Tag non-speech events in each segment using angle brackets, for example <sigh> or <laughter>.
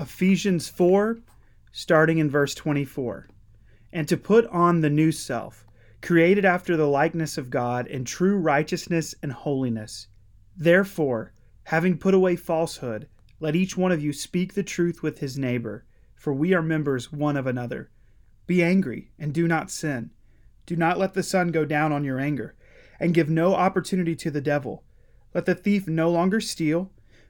Ephesians 4, starting in verse 24. And to put on the new self, created after the likeness of God in true righteousness and holiness. Therefore, having put away falsehood, let each one of you speak the truth with his neighbor, for we are members one of another. Be angry, and do not sin. Do not let the sun go down on your anger, and give no opportunity to the devil. Let the thief no longer steal,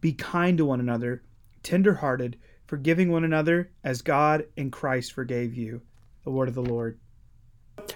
Be kind to one another, tender hearted, forgiving one another, as God in Christ forgave you. The word of the Lord.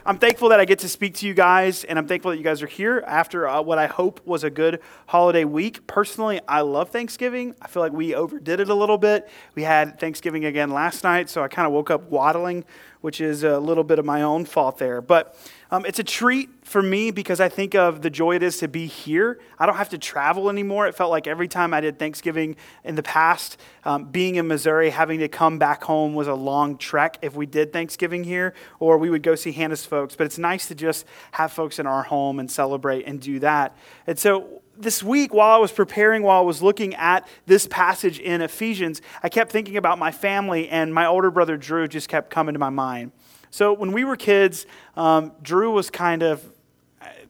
I'm thankful that I get to speak to you guys, and I'm thankful that you guys are here after uh, what I hope was a good holiday week. Personally, I love Thanksgiving. I feel like we overdid it a little bit. We had Thanksgiving again last night, so I kind of woke up waddling, which is a little bit of my own fault there. But um, it's a treat for me because I think of the joy it is to be here. I don't have to travel anymore. It felt like every time I did Thanksgiving in the past, um, being in Missouri, having to come back home was a long trek if we did Thanksgiving here, or we would go see Hannah's folks. But it's nice to just have folks in our home and celebrate and do that. And so this week, while I was preparing, while I was looking at this passage in Ephesians, I kept thinking about my family, and my older brother Drew just kept coming to my mind. So when we were kids, um, Drew was kind of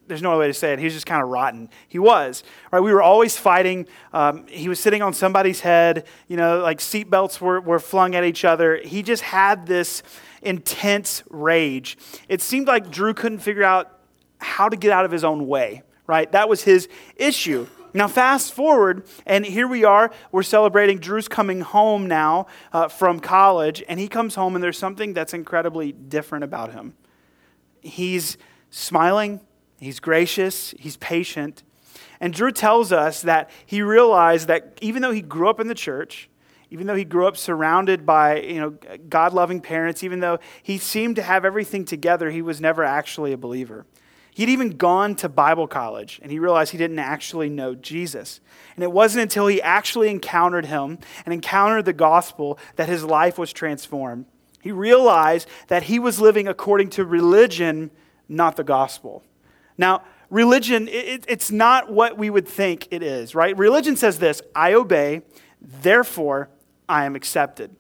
there's no other way to say it. He was just kind of rotten. He was. Right? We were always fighting. Um, he was sitting on somebody's head. You know, like seatbelts were, were flung at each other. He just had this intense rage. It seemed like Drew couldn't figure out how to get out of his own way. Right? That was his issue. Now, fast forward, and here we are. We're celebrating Drew's coming home now uh, from college, and he comes home, and there's something that's incredibly different about him. He's smiling, he's gracious, he's patient. And Drew tells us that he realized that even though he grew up in the church, even though he grew up surrounded by you know, God loving parents, even though he seemed to have everything together, he was never actually a believer. He'd even gone to Bible college and he realized he didn't actually know Jesus. And it wasn't until he actually encountered him and encountered the gospel that his life was transformed. He realized that he was living according to religion, not the gospel. Now, religion, it, it's not what we would think it is, right? Religion says this I obey, therefore I am accepted.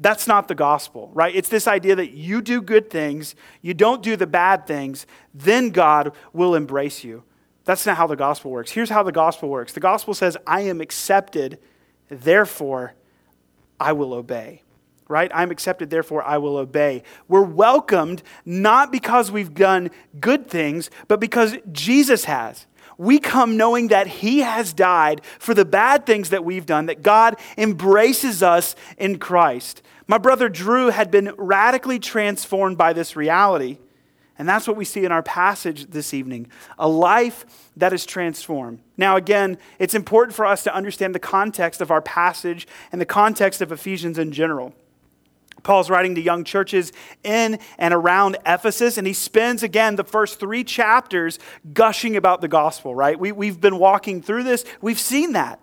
That's not the gospel, right? It's this idea that you do good things, you don't do the bad things, then God will embrace you. That's not how the gospel works. Here's how the gospel works the gospel says, I am accepted, therefore I will obey. Right? I'm accepted, therefore I will obey. We're welcomed not because we've done good things, but because Jesus has we come knowing that He has died for the bad things that we've done, that God embraces us in Christ. My brother Drew had been radically transformed by this reality. And that's what we see in our passage this evening a life that is transformed. Now, again, it's important for us to understand the context of our passage and the context of Ephesians in general. Paul's writing to young churches in and around Ephesus, and he spends again the first three chapters gushing about the gospel, right? We, we've been walking through this, we've seen that.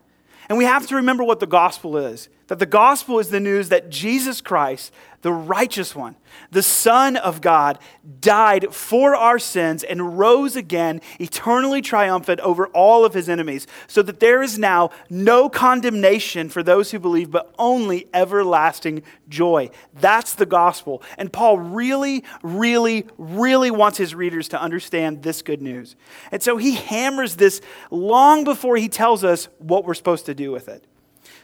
And we have to remember what the gospel is that the gospel is the news that Jesus Christ, the righteous one, the Son of God, died for our sins and rose again, eternally triumphant over all of his enemies, so that there is now no condemnation for those who believe, but only everlasting joy. That's the gospel. And Paul really, really, really wants his readers to understand this good news. And so he hammers this long before he tells us what we're supposed to do with it.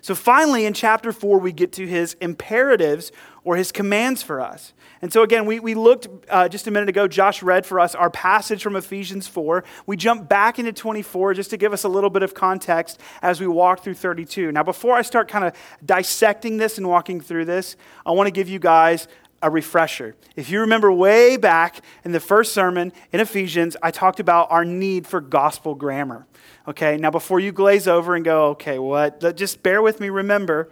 So finally, in chapter 4, we get to his imperatives or his commands for us. And so, again, we, we looked uh, just a minute ago, Josh read for us our passage from Ephesians 4. We jump back into 24 just to give us a little bit of context as we walk through 32. Now, before I start kind of dissecting this and walking through this, I want to give you guys a refresher. If you remember way back in the first sermon in Ephesians, I talked about our need for gospel grammar. Okay, now before you glaze over and go, okay, what? Just bear with me, remember,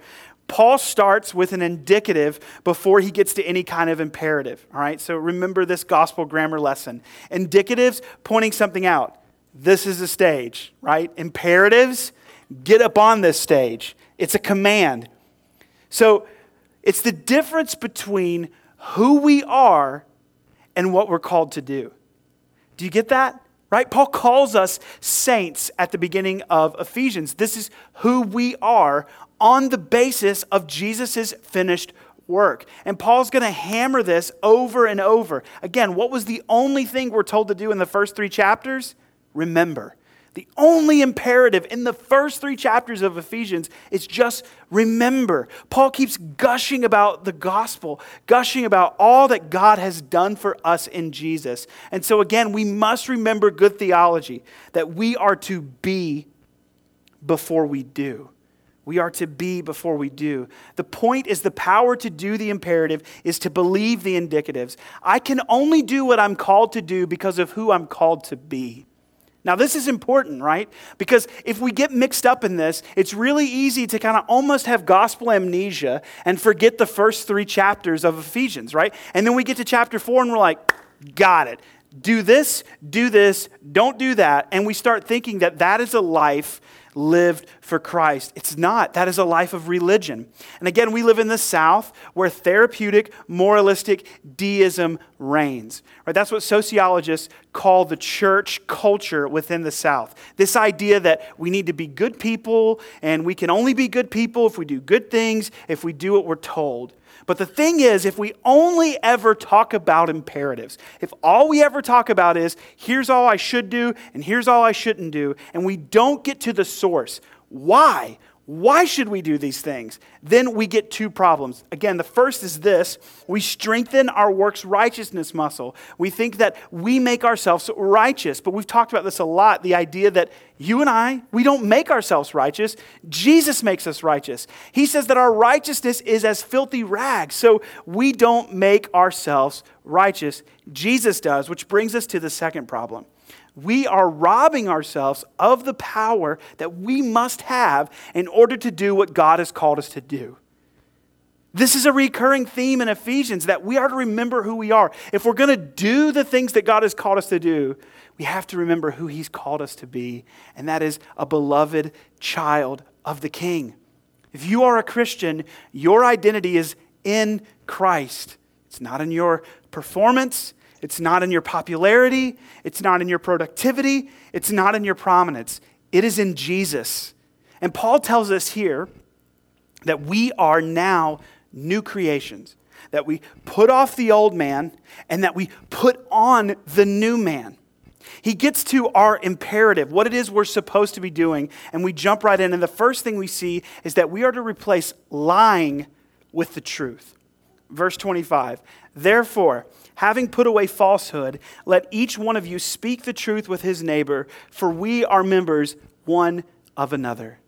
Paul starts with an indicative before he gets to any kind of imperative. All right, so remember this gospel grammar lesson. Indicatives pointing something out. This is a stage, right? Imperatives, get up on this stage. It's a command. So it's the difference between who we are and what we're called to do. Do you get that? Right? Paul calls us saints at the beginning of Ephesians. This is who we are on the basis of Jesus' finished work. And Paul's going to hammer this over and over. Again, what was the only thing we're told to do in the first three chapters? Remember. The only imperative in the first three chapters of Ephesians is just remember. Paul keeps gushing about the gospel, gushing about all that God has done for us in Jesus. And so, again, we must remember good theology that we are to be before we do. We are to be before we do. The point is the power to do the imperative is to believe the indicatives. I can only do what I'm called to do because of who I'm called to be. Now, this is important, right? Because if we get mixed up in this, it's really easy to kind of almost have gospel amnesia and forget the first three chapters of Ephesians, right? And then we get to chapter four and we're like, got it. Do this, do this, don't do that. And we start thinking that that is a life lived for Christ. It's not. That is a life of religion. And again, we live in the South where therapeutic, moralistic deism reigns. Right? That's what sociologists call the church culture within the South. This idea that we need to be good people and we can only be good people if we do good things, if we do what we're told. But the thing is, if we only ever talk about imperatives, if all we ever talk about is, here's all I should do and here's all I shouldn't do, and we don't get to the source, why? Why should we do these things? Then we get two problems. Again, the first is this we strengthen our works righteousness muscle. We think that we make ourselves righteous, but we've talked about this a lot the idea that you and I, we don't make ourselves righteous. Jesus makes us righteous. He says that our righteousness is as filthy rags, so we don't make ourselves righteous. Jesus does, which brings us to the second problem we are robbing ourselves of the power that we must have in order to do what God has called us to do. This is a recurring theme in Ephesians that we are to remember who we are. If we're going to do the things that God has called us to do, we have to remember who He's called us to be, and that is a beloved child of the King. If you are a Christian, your identity is in Christ. It's not in your performance, it's not in your popularity. It's not in your productivity. It's not in your prominence. It is in Jesus. And Paul tells us here that we are now new creations, that we put off the old man and that we put on the new man. He gets to our imperative, what it is we're supposed to be doing, and we jump right in. And the first thing we see is that we are to replace lying with the truth. Verse 25 Therefore, having put away falsehood, let each one of you speak the truth with his neighbor, for we are members one of another.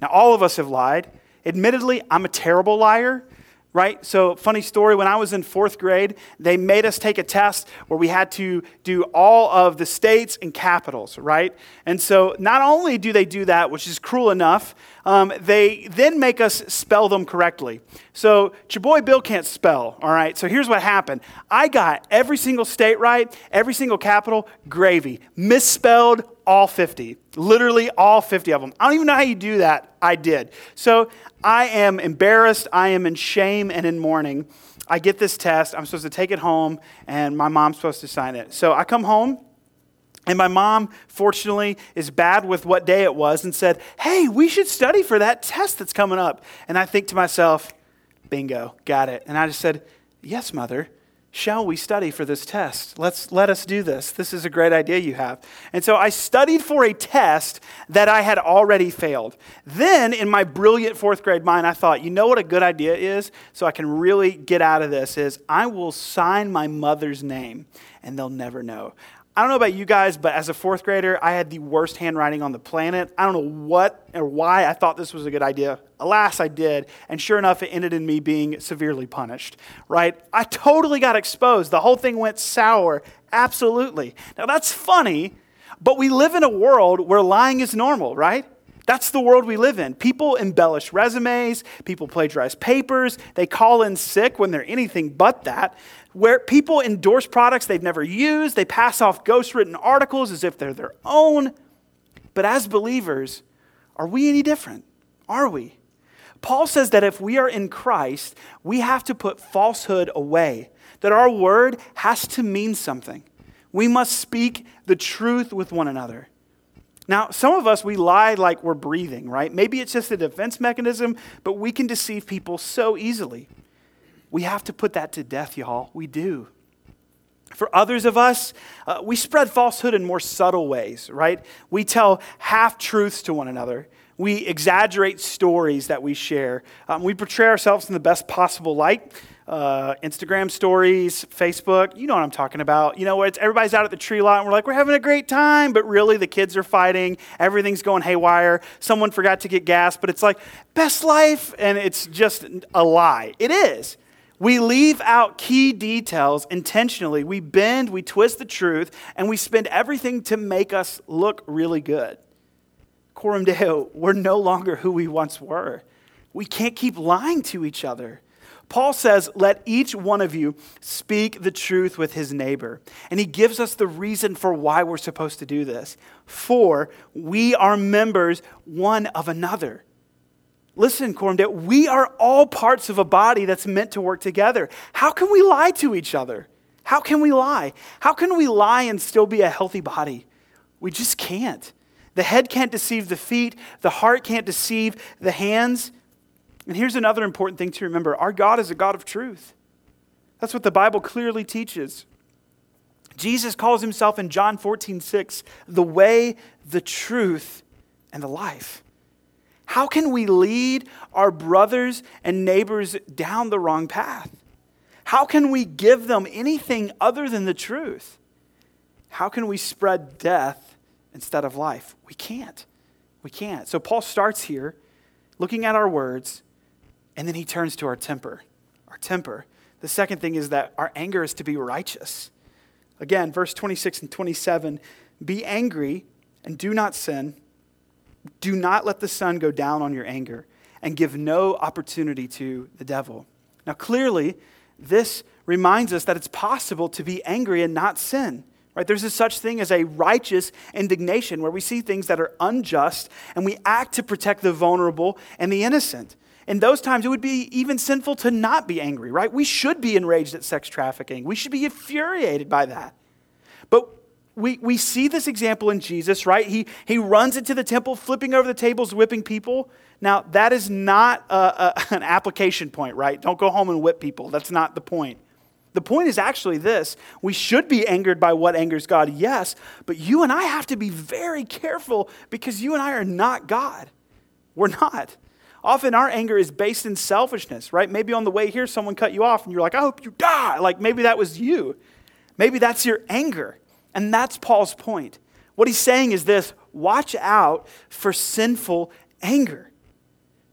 Now, all of us have lied. Admittedly, I'm a terrible liar right? So, funny story when I was in fourth grade, they made us take a test where we had to do all of the states and capitals, right? And so, not only do they do that, which is cruel enough, um, they then make us spell them correctly. So, your boy Bill can't spell, all right? So, here's what happened I got every single state right, every single capital, gravy, misspelled all 50, literally all 50 of them. I don't even know how you do that. I did. So I am embarrassed. I am in shame and in mourning. I get this test. I'm supposed to take it home, and my mom's supposed to sign it. So I come home, and my mom, fortunately, is bad with what day it was and said, Hey, we should study for that test that's coming up. And I think to myself, Bingo, got it. And I just said, Yes, mother. Shall we study for this test? Let's let us do this. This is a great idea you have. And so I studied for a test that I had already failed. Then, in my brilliant fourth grade mind, I thought, you know what a good idea is? So I can really get out of this is I will sign my mother's name and they'll never know. I don't know about you guys, but as a fourth grader, I had the worst handwriting on the planet. I don't know what or why I thought this was a good idea. Alas, I did. And sure enough, it ended in me being severely punished, right? I totally got exposed. The whole thing went sour. Absolutely. Now, that's funny, but we live in a world where lying is normal, right? That's the world we live in. People embellish resumes, people plagiarize papers, they call in sick when they're anything but that. Where people endorse products they've never used, they pass off ghostwritten articles as if they're their own. But as believers, are we any different? Are we? Paul says that if we are in Christ, we have to put falsehood away, that our word has to mean something. We must speak the truth with one another. Now, some of us, we lie like we're breathing, right? Maybe it's just a defense mechanism, but we can deceive people so easily. We have to put that to death, y'all. We do. For others of us, uh, we spread falsehood in more subtle ways, right? We tell half truths to one another. We exaggerate stories that we share. Um, we portray ourselves in the best possible light uh, Instagram stories, Facebook. You know what I'm talking about. You know, it's everybody's out at the tree lot and we're like, we're having a great time, but really the kids are fighting. Everything's going haywire. Someone forgot to get gas, but it's like, best life. And it's just a lie. It is. We leave out key details intentionally. We bend, we twist the truth, and we spend everything to make us look really good. Coram Deo, we're no longer who we once were. We can't keep lying to each other. Paul says, Let each one of you speak the truth with his neighbor. And he gives us the reason for why we're supposed to do this. For we are members one of another. Listen, Coram Deo, we are all parts of a body that's meant to work together. How can we lie to each other? How can we lie? How can we lie and still be a healthy body? We just can't. The head can't deceive the feet, the heart can't deceive the hands. And here's another important thing to remember our God is a God of truth. That's what the Bible clearly teaches. Jesus calls himself in John 14, 6, the way, the truth, and the life. How can we lead our brothers and neighbors down the wrong path? How can we give them anything other than the truth? How can we spread death instead of life? We can't. We can't. So Paul starts here looking at our words and then he turns to our temper. Our temper. The second thing is that our anger is to be righteous. Again, verse 26 and 27 Be angry and do not sin. Do not let the sun go down on your anger, and give no opportunity to the devil. Now, clearly, this reminds us that it's possible to be angry and not sin. Right? There's a such thing as a righteous indignation where we see things that are unjust and we act to protect the vulnerable and the innocent in those times, it would be even sinful to not be angry, right? We should be enraged at sex trafficking. We should be infuriated by that. But we, we see this example in Jesus, right? He, he runs into the temple, flipping over the tables, whipping people. Now, that is not a, a, <laughs> an application point, right? Don't go home and whip people. That's not the point. The point is actually this we should be angered by what angers God, yes, but you and I have to be very careful because you and I are not God. We're not. Often our anger is based in selfishness, right? Maybe on the way here, someone cut you off and you're like, I hope you die. Like maybe that was you. Maybe that's your anger. And that's Paul's point. What he's saying is this watch out for sinful anger.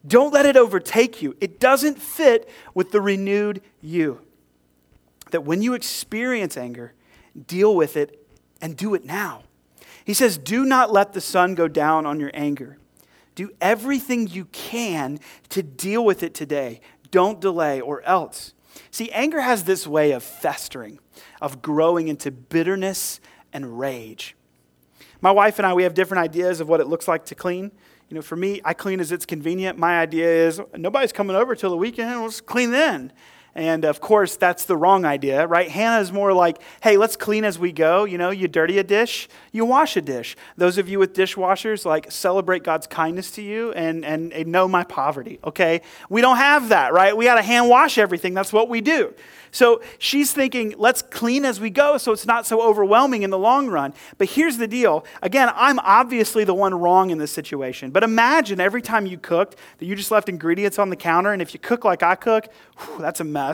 Don't let it overtake you. It doesn't fit with the renewed you. That when you experience anger, deal with it and do it now. He says, Do not let the sun go down on your anger. Do everything you can to deal with it today. Don't delay or else. See, anger has this way of festering, of growing into bitterness and rage. My wife and I, we have different ideas of what it looks like to clean. You know, for me, I clean as it's convenient. My idea is nobody's coming over till the weekend, let's clean then. And of course, that's the wrong idea, right? Hannah is more like, hey, let's clean as we go. You know, you dirty a dish, you wash a dish. Those of you with dishwashers, like, celebrate God's kindness to you and, and, and know my poverty, okay? We don't have that, right? We got to hand wash everything. That's what we do. So she's thinking, let's clean as we go so it's not so overwhelming in the long run. But here's the deal. Again, I'm obviously the one wrong in this situation. But imagine every time you cooked that you just left ingredients on the counter, and if you cook like I cook, whew, that's a mess.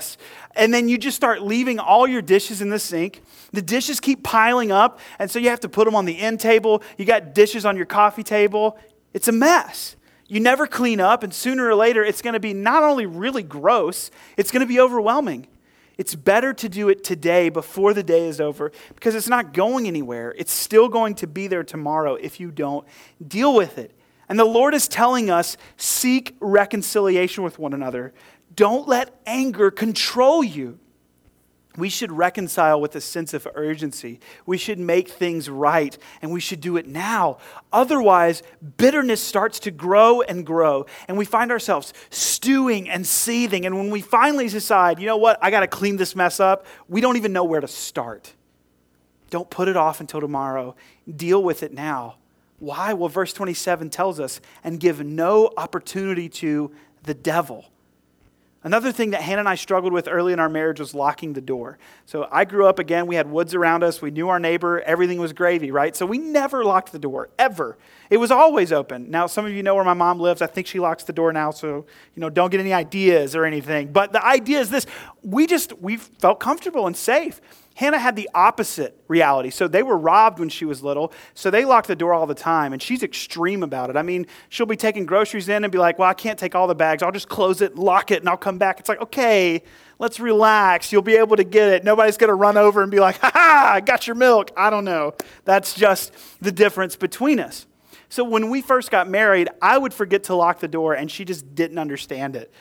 And then you just start leaving all your dishes in the sink. The dishes keep piling up, and so you have to put them on the end table. You got dishes on your coffee table. It's a mess you never clean up, and sooner or later, it's going to be not only really gross, it's going to be overwhelming. It's better to do it today before the day is over because it's not going anywhere. It's still going to be there tomorrow if you don't deal with it. And the Lord is telling us seek reconciliation with one another. Don't let anger control you. We should reconcile with a sense of urgency. We should make things right, and we should do it now. Otherwise, bitterness starts to grow and grow, and we find ourselves stewing and seething. And when we finally decide, you know what, I got to clean this mess up, we don't even know where to start. Don't put it off until tomorrow. Deal with it now. Why? Well, verse 27 tells us, and give no opportunity to the devil. Another thing that Hannah and I struggled with early in our marriage was locking the door. So I grew up again, we had woods around us, we knew our neighbor, everything was gravy, right? So we never locked the door, ever. It was always open. Now, some of you know where my mom lives. I think she locks the door now, so, you know, don't get any ideas or anything. But the idea is this we just, we felt comfortable and safe. Hannah had the opposite reality. So they were robbed when she was little. So they locked the door all the time. And she's extreme about it. I mean, she'll be taking groceries in and be like, well, I can't take all the bags. I'll just close it, lock it, and I'll come back. It's like, okay, let's relax. You'll be able to get it. Nobody's going to run over and be like, ha ha, I got your milk. I don't know. That's just the difference between us. So when we first got married, I would forget to lock the door, and she just didn't understand it.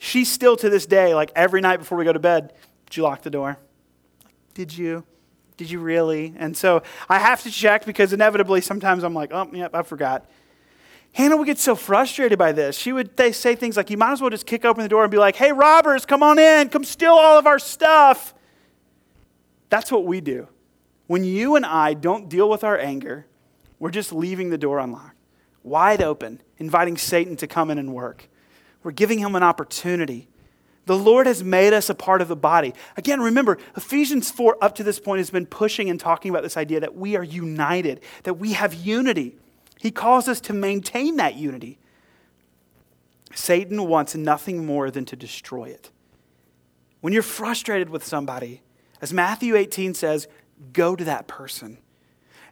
She still to this day, like every night before we go to bed, did you lock the door? Did you? Did you really? And so I have to check because inevitably sometimes I'm like, oh, yep, I forgot. Hannah would get so frustrated by this. She would say things like, you might as well just kick open the door and be like, hey, robbers, come on in, come steal all of our stuff. That's what we do. When you and I don't deal with our anger, we're just leaving the door unlocked, wide open, inviting Satan to come in and work. We're giving him an opportunity the Lord has made us a part of the body. Again, remember, Ephesians 4 up to this point has been pushing and talking about this idea that we are united, that we have unity. He calls us to maintain that unity. Satan wants nothing more than to destroy it. When you're frustrated with somebody, as Matthew 18 says, go to that person.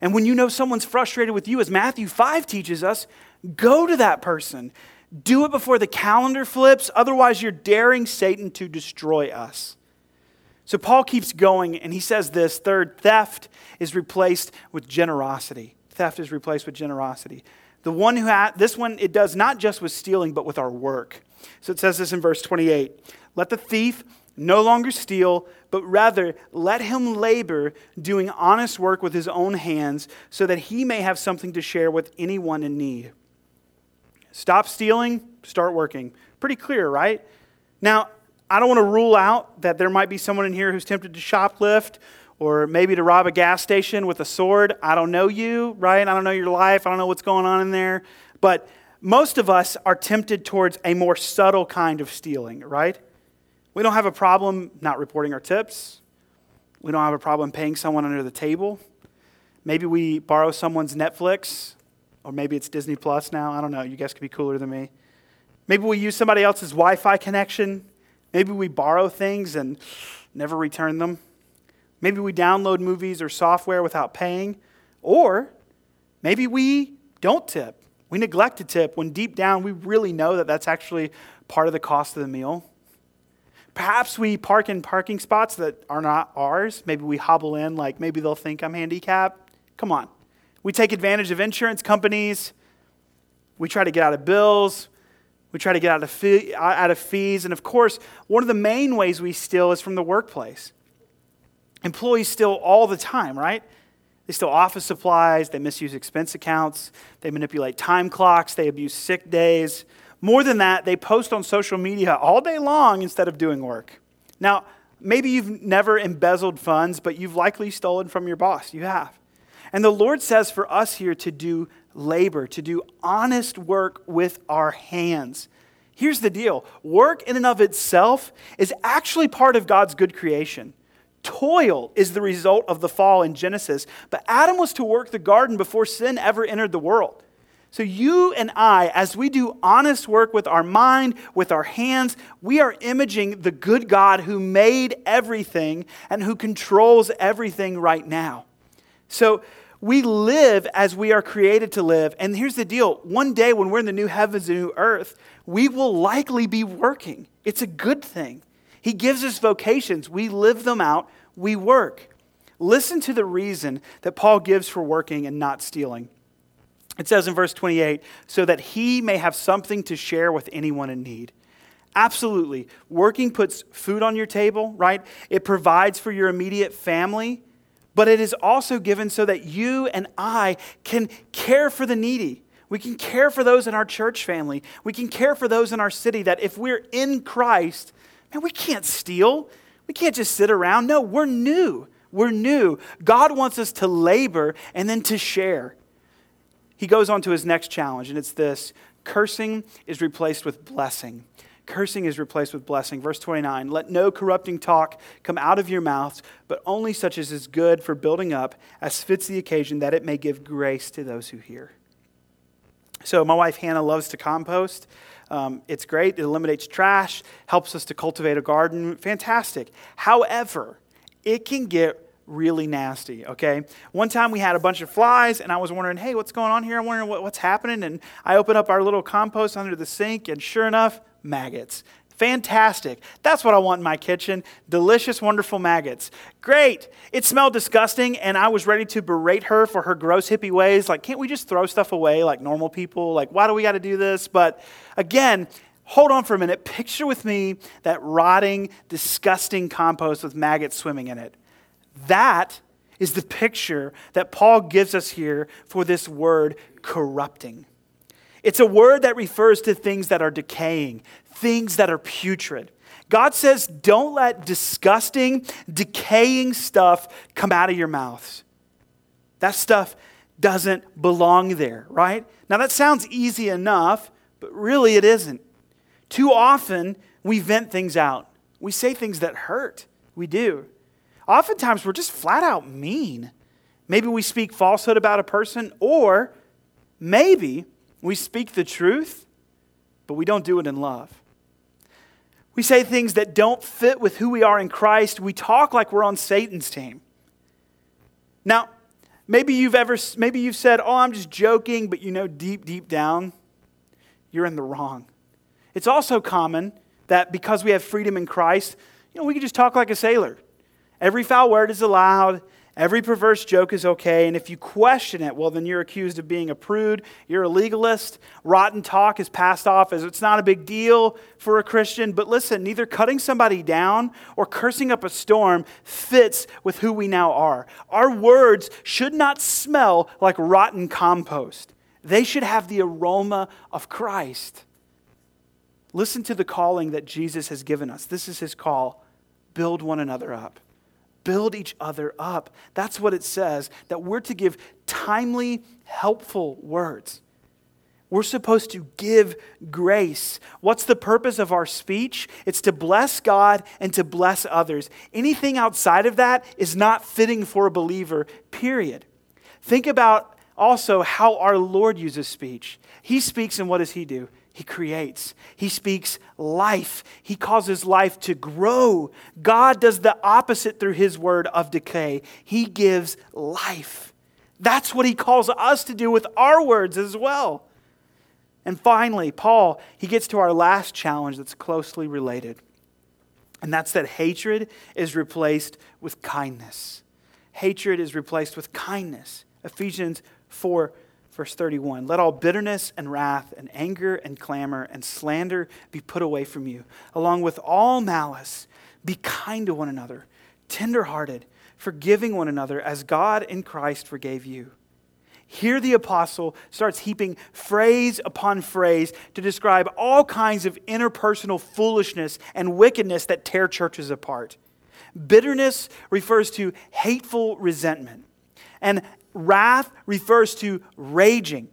And when you know someone's frustrated with you, as Matthew 5 teaches us, go to that person. Do it before the calendar flips, otherwise, you're daring Satan to destroy us. So Paul keeps going and he says this third, theft is replaced with generosity. Theft is replaced with generosity. The one who had, this one, it does not just with stealing, but with our work. So it says this in verse 28 Let the thief no longer steal, but rather let him labor doing honest work with his own hands, so that he may have something to share with anyone in need. Stop stealing, start working. Pretty clear, right? Now, I don't want to rule out that there might be someone in here who's tempted to shoplift or maybe to rob a gas station with a sword. I don't know you, right? I don't know your life. I don't know what's going on in there. But most of us are tempted towards a more subtle kind of stealing, right? We don't have a problem not reporting our tips. We don't have a problem paying someone under the table. Maybe we borrow someone's Netflix or maybe it's Disney Plus now. I don't know. You guys could be cooler than me. Maybe we use somebody else's Wi Fi connection. Maybe we borrow things and never return them. Maybe we download movies or software without paying. Or maybe we don't tip. We neglect to tip when deep down we really know that that's actually part of the cost of the meal. Perhaps we park in parking spots that are not ours. Maybe we hobble in, like maybe they'll think I'm handicapped. Come on. We take advantage of insurance companies. We try to get out of bills. We try to get out of, fee, out of fees. And of course, one of the main ways we steal is from the workplace. Employees steal all the time, right? They steal office supplies, they misuse expense accounts, they manipulate time clocks, they abuse sick days. More than that, they post on social media all day long instead of doing work. Now, maybe you've never embezzled funds, but you've likely stolen from your boss. You have. And the Lord says for us here to do labor, to do honest work with our hands. Here's the deal work in and of itself is actually part of God's good creation. Toil is the result of the fall in Genesis, but Adam was to work the garden before sin ever entered the world. So, you and I, as we do honest work with our mind, with our hands, we are imaging the good God who made everything and who controls everything right now. So, we live as we are created to live. And here's the deal one day when we're in the new heavens and new earth, we will likely be working. It's a good thing. He gives us vocations, we live them out, we work. Listen to the reason that Paul gives for working and not stealing. It says in verse 28 so that he may have something to share with anyone in need. Absolutely. Working puts food on your table, right? It provides for your immediate family, but it is also given so that you and I can care for the needy. We can care for those in our church family. We can care for those in our city that if we're in Christ, man, we can't steal. We can't just sit around. No, we're new. We're new. God wants us to labor and then to share. He goes on to his next challenge, and it's this cursing is replaced with blessing. Cursing is replaced with blessing. Verse 29 Let no corrupting talk come out of your mouths, but only such as is good for building up, as fits the occasion, that it may give grace to those who hear. So, my wife Hannah loves to compost. Um, it's great, it eliminates trash, helps us to cultivate a garden. Fantastic. However, it can get really nasty, okay? One time we had a bunch of flies, and I was wondering, hey, what's going on here? I'm wondering what, what's happening. And I opened up our little compost under the sink, and sure enough, maggots. Fantastic. That's what I want in my kitchen. Delicious, wonderful maggots. Great. It smelled disgusting, and I was ready to berate her for her gross hippie ways. Like, can't we just throw stuff away like normal people? Like, why do we got to do this? But again, hold on for a minute. Picture with me that rotting, disgusting compost with maggots swimming in it. That is the picture that Paul gives us here for this word corrupting. It's a word that refers to things that are decaying, things that are putrid. God says, don't let disgusting, decaying stuff come out of your mouths. That stuff doesn't belong there, right? Now, that sounds easy enough, but really it isn't. Too often, we vent things out. We say things that hurt. We do. Oftentimes, we're just flat out mean. Maybe we speak falsehood about a person, or maybe we speak the truth, but we don't do it in love. We say things that don't fit with who we are in Christ. We talk like we're on Satan's team. Now, maybe you've ever maybe you've said, "Oh, I'm just joking," but you know deep deep down you're in the wrong. It's also common that because we have freedom in Christ, you know, we can just talk like a sailor. Every foul word is allowed. Every perverse joke is okay. And if you question it, well, then you're accused of being a prude. You're a legalist. Rotten talk is passed off as it's not a big deal for a Christian. But listen, neither cutting somebody down or cursing up a storm fits with who we now are. Our words should not smell like rotten compost, they should have the aroma of Christ. Listen to the calling that Jesus has given us. This is his call build one another up build each other up. That's what it says, that we're to give timely, helpful words. We're supposed to give grace. What's the purpose of our speech? It's to bless God and to bless others. Anything outside of that is not fitting for a believer, period. Think about also how our Lord uses speech. He speaks, and what does he do? He creates. He speaks life. He causes life to grow. God does the opposite through His word of decay. He gives life. That's what He calls us to do with our words as well. And finally, Paul, he gets to our last challenge that's closely related. And that's that hatred is replaced with kindness. Hatred is replaced with kindness. Ephesians 4 Verse 31 Let all bitterness and wrath and anger and clamor and slander be put away from you, along with all malice. Be kind to one another, tenderhearted, forgiving one another as God in Christ forgave you. Here, the apostle starts heaping phrase upon phrase to describe all kinds of interpersonal foolishness and wickedness that tear churches apart. Bitterness refers to hateful resentment. And Wrath refers to raging.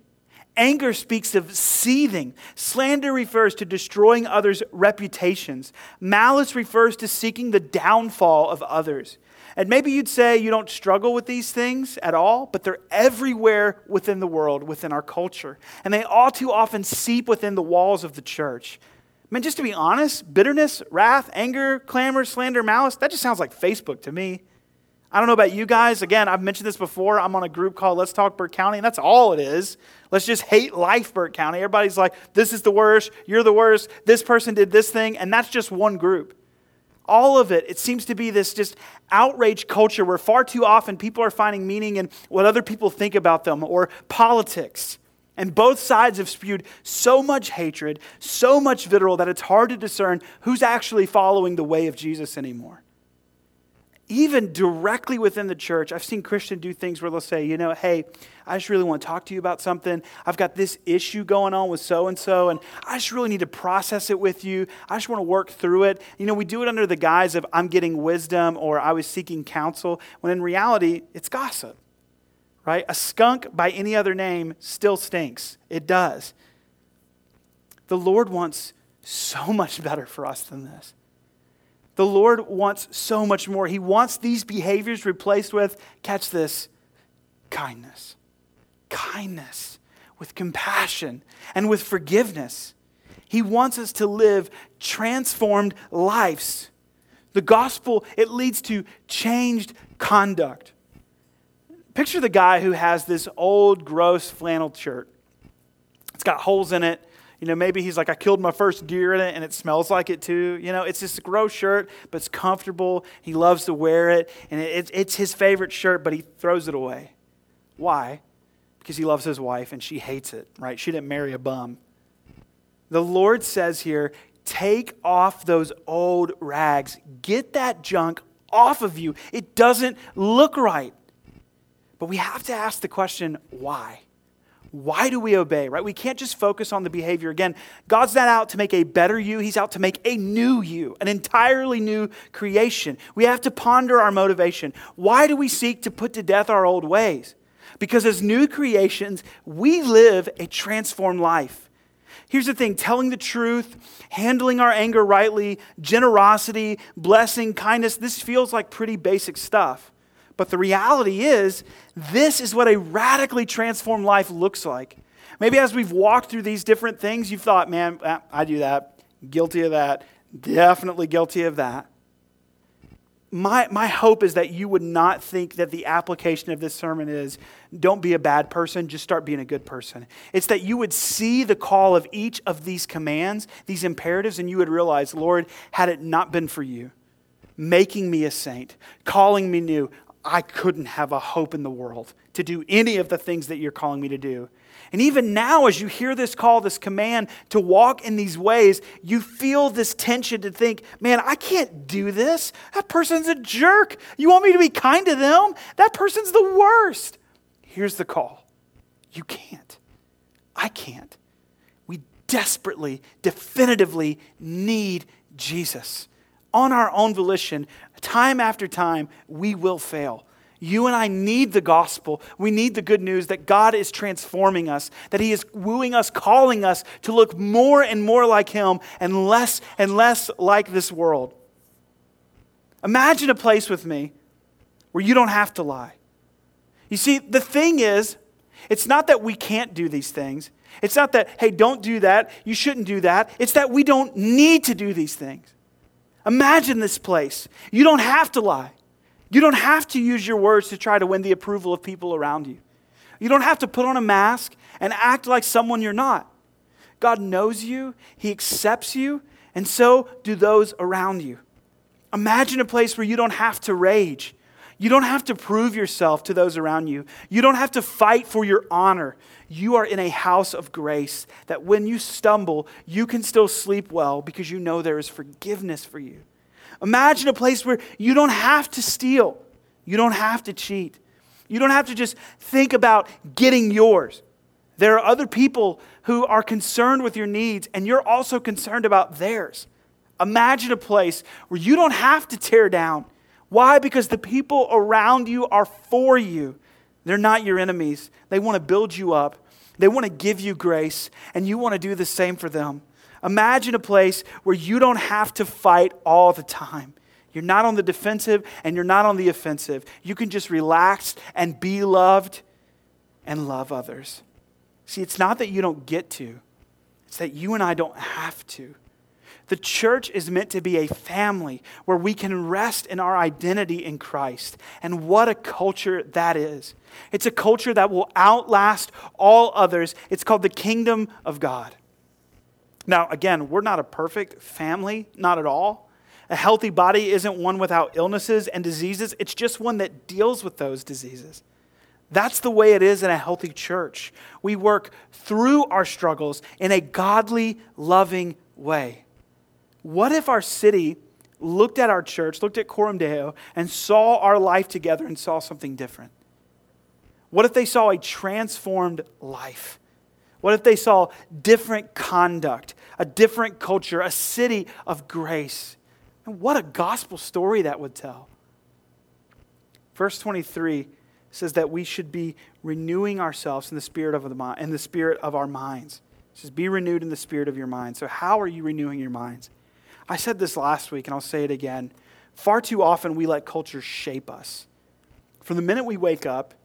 Anger speaks of seething. Slander refers to destroying others' reputations. Malice refers to seeking the downfall of others. And maybe you'd say you don't struggle with these things at all, but they're everywhere within the world, within our culture. And they all too often seep within the walls of the church. I mean, just to be honest, bitterness, wrath, anger, clamor, slander, malice, that just sounds like Facebook to me. I don't know about you guys. Again, I've mentioned this before. I'm on a group called Let's Talk Burke County, and that's all it is. Let's just hate life, Burke County. Everybody's like, this is the worst, you're the worst, this person did this thing, and that's just one group. All of it, it seems to be this just outrage culture where far too often people are finding meaning in what other people think about them or politics. And both sides have spewed so much hatred, so much vitriol that it's hard to discern who's actually following the way of Jesus anymore even directly within the church, I've seen Christians do things where they'll say, you know, hey, I just really want to talk to you about something. I've got this issue going on with so and so, and I just really need to process it with you. I just want to work through it. You know, we do it under the guise of I'm getting wisdom or I was seeking counsel, when in reality, it's gossip, right? A skunk by any other name still stinks. It does. The Lord wants so much better for us than this. The Lord wants so much more. He wants these behaviors replaced with, catch this, kindness. Kindness with compassion and with forgiveness. He wants us to live transformed lives. The gospel, it leads to changed conduct. Picture the guy who has this old, gross flannel shirt. It's got holes in it. You know, maybe he's like, I killed my first deer in it and it smells like it too. You know, it's this gross shirt, but it's comfortable. He loves to wear it, and it, it's his favorite shirt, but he throws it away. Why? Because he loves his wife and she hates it, right? She didn't marry a bum. The Lord says here, take off those old rags. Get that junk off of you. It doesn't look right. But we have to ask the question, why? Why do we obey, right? We can't just focus on the behavior. Again, God's not out to make a better you, He's out to make a new you, an entirely new creation. We have to ponder our motivation. Why do we seek to put to death our old ways? Because as new creations, we live a transformed life. Here's the thing telling the truth, handling our anger rightly, generosity, blessing, kindness, this feels like pretty basic stuff. But the reality is, this is what a radically transformed life looks like. Maybe as we've walked through these different things, you've thought, man, ah, I do that, guilty of that, definitely guilty of that. My, my hope is that you would not think that the application of this sermon is don't be a bad person, just start being a good person. It's that you would see the call of each of these commands, these imperatives, and you would realize, Lord, had it not been for you, making me a saint, calling me new, I couldn't have a hope in the world to do any of the things that you're calling me to do. And even now, as you hear this call, this command to walk in these ways, you feel this tension to think, man, I can't do this. That person's a jerk. You want me to be kind to them? That person's the worst. Here's the call you can't. I can't. We desperately, definitively need Jesus on our own volition, time after time, we will fail. You and I need the gospel. We need the good news that God is transforming us, that He is wooing us, calling us to look more and more like Him and less and less like this world. Imagine a place with me where you don't have to lie. You see, the thing is, it's not that we can't do these things. It's not that, hey, don't do that, you shouldn't do that. It's that we don't need to do these things. Imagine this place. You don't have to lie. You don't have to use your words to try to win the approval of people around you. You don't have to put on a mask and act like someone you're not. God knows you, He accepts you, and so do those around you. Imagine a place where you don't have to rage. You don't have to prove yourself to those around you. You don't have to fight for your honor you are in a house of grace that when you stumble, you can still sleep well because you know there is forgiveness for you. Imagine a place where you don't have to steal, you don't have to cheat, you don't have to just think about getting yours. There are other people who are concerned with your needs, and you're also concerned about theirs. Imagine a place where you don't have to tear down. Why? Because the people around you are for you. They're not your enemies. They want to build you up, they want to give you grace, and you want to do the same for them. Imagine a place where you don't have to fight all the time. You're not on the defensive and you're not on the offensive. You can just relax and be loved and love others. See, it's not that you don't get to, it's that you and I don't have to. The church is meant to be a family where we can rest in our identity in Christ. And what a culture that is! It's a culture that will outlast all others. It's called the kingdom of God. Now, again, we're not a perfect family, not at all. A healthy body isn't one without illnesses and diseases, it's just one that deals with those diseases. That's the way it is in a healthy church. We work through our struggles in a godly, loving way. What if our city looked at our church, looked at Coram Deo, and saw our life together and saw something different? What if they saw a transformed life? What if they saw different conduct, a different culture, a city of grace? And what a gospel story that would tell. Verse 23 says that we should be renewing ourselves in the spirit of the mind, in the spirit of our minds. It says, "Be renewed in the spirit of your mind." So, how are you renewing your minds? I said this last week, and I'll say it again. Far too often, we let culture shape us. From the minute we wake up,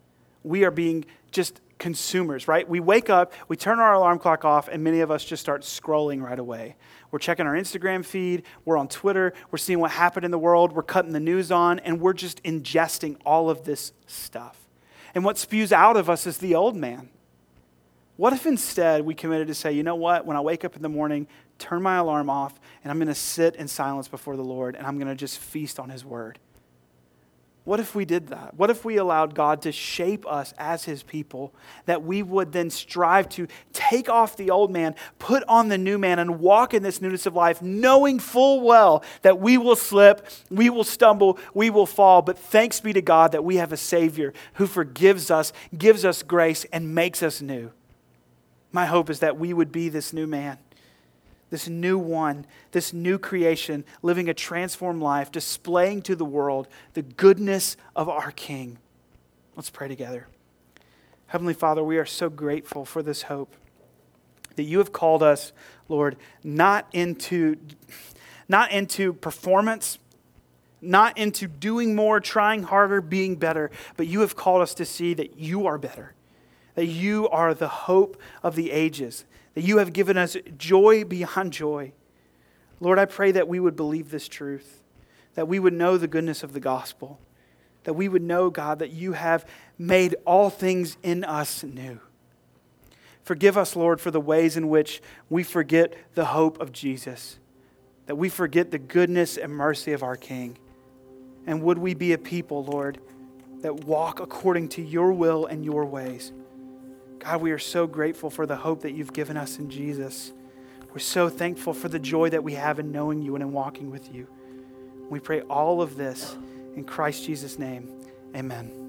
we are being just consumers, right? We wake up, we turn our alarm clock off, and many of us just start scrolling right away. We're checking our Instagram feed, we're on Twitter, we're seeing what happened in the world, we're cutting the news on, and we're just ingesting all of this stuff. And what spews out of us is the old man. What if instead we committed to say, you know what, when I wake up in the morning, turn my alarm off, and I'm going to sit in silence before the Lord, and I'm going to just feast on His word? What if we did that? What if we allowed God to shape us as His people, that we would then strive to take off the old man, put on the new man, and walk in this newness of life, knowing full well that we will slip, we will stumble, we will fall. But thanks be to God that we have a Savior who forgives us, gives us grace, and makes us new. My hope is that we would be this new man this new one, this new creation, living a transformed life, displaying to the world the goodness of our King. Let's pray together. Heavenly Father, we are so grateful for this hope that you have called us, Lord, not into, not into performance, not into doing more, trying harder, being better, but you have called us to see that you are better, that you are the hope of the ages, that you have given us joy beyond joy. Lord, I pray that we would believe this truth, that we would know the goodness of the gospel, that we would know, God, that you have made all things in us new. Forgive us, Lord, for the ways in which we forget the hope of Jesus, that we forget the goodness and mercy of our King. And would we be a people, Lord, that walk according to your will and your ways? God, we are so grateful for the hope that you've given us in Jesus. We're so thankful for the joy that we have in knowing you and in walking with you. We pray all of this in Christ Jesus' name. Amen.